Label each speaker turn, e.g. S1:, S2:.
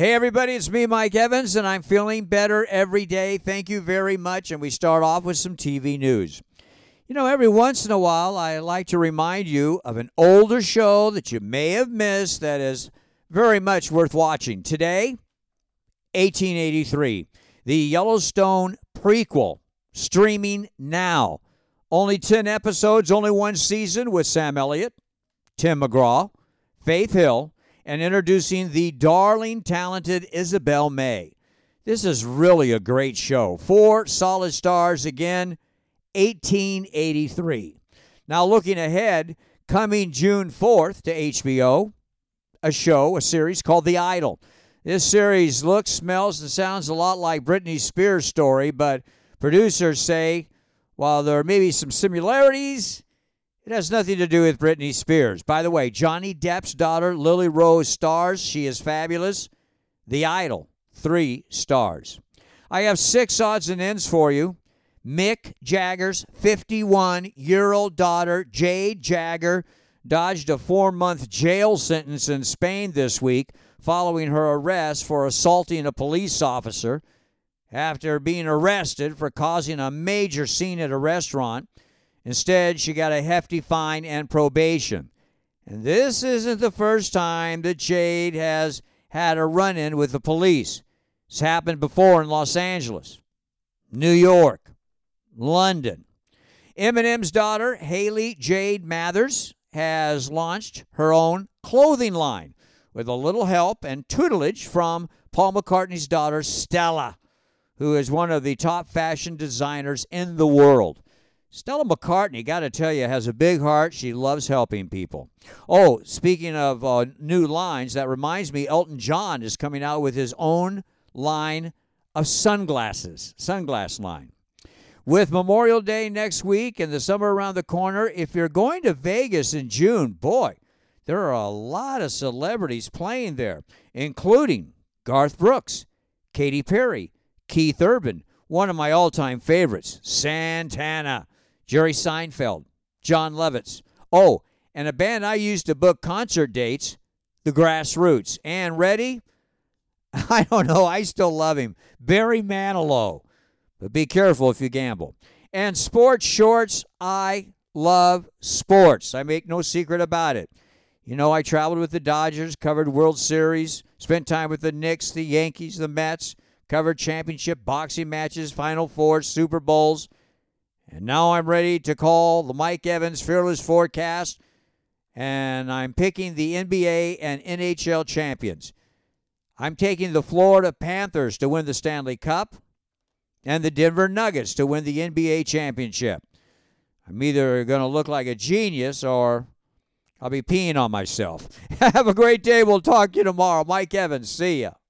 S1: Hey, everybody, it's me, Mike Evans, and I'm feeling better every day. Thank you very much. And we start off with some TV news. You know, every once in a while, I like to remind you of an older show that you may have missed that is very much worth watching. Today, 1883, the Yellowstone prequel, streaming now. Only 10 episodes, only one season with Sam Elliott, Tim McGraw, Faith Hill, and introducing the darling, talented Isabel May. This is really a great show. Four solid stars again, 1883. Now, looking ahead, coming June 4th to HBO, a show, a series called The Idol. This series looks, smells, and sounds a lot like Britney Spears' story, but producers say while there may be some similarities, it has nothing to do with Britney Spears. By the way, Johnny Depp's daughter, Lily Rose, stars. She is fabulous. The Idol, three stars. I have six odds and ends for you. Mick Jagger's 51 year old daughter, Jade Jagger, dodged a four month jail sentence in Spain this week following her arrest for assaulting a police officer after being arrested for causing a major scene at a restaurant. Instead, she got a hefty fine and probation. And this isn't the first time that Jade has had a run in with the police. It's happened before in Los Angeles, New York, London. Eminem's daughter, Hailie Jade Mathers, has launched her own clothing line with a little help and tutelage from Paul McCartney's daughter, Stella, who is one of the top fashion designers in the world. Stella McCartney, got to tell you, has a big heart. She loves helping people. Oh, speaking of uh, new lines, that reminds me Elton John is coming out with his own line of sunglasses, sunglass line. With Memorial Day next week and the summer around the corner, if you're going to Vegas in June, boy, there are a lot of celebrities playing there, including Garth Brooks, Katy Perry, Keith Urban, one of my all time favorites, Santana. Jerry Seinfeld, Jon Lovitz. Oh, and a band I used to book concert dates, The Grassroots. And ready? I don't know. I still love him. Barry Manilow. But be careful if you gamble. And sports shorts, I love sports. I make no secret about it. You know, I traveled with the Dodgers, covered World Series, spent time with the Knicks, the Yankees, the Mets, covered championship boxing matches, Final Four, Super Bowls. And now I'm ready to call the Mike Evans Fearless Forecast, and I'm picking the NBA and NHL champions. I'm taking the Florida Panthers to win the Stanley Cup and the Denver Nuggets to win the NBA championship. I'm either going to look like a genius or I'll be peeing on myself. Have a great day. We'll talk to you tomorrow. Mike Evans, see ya.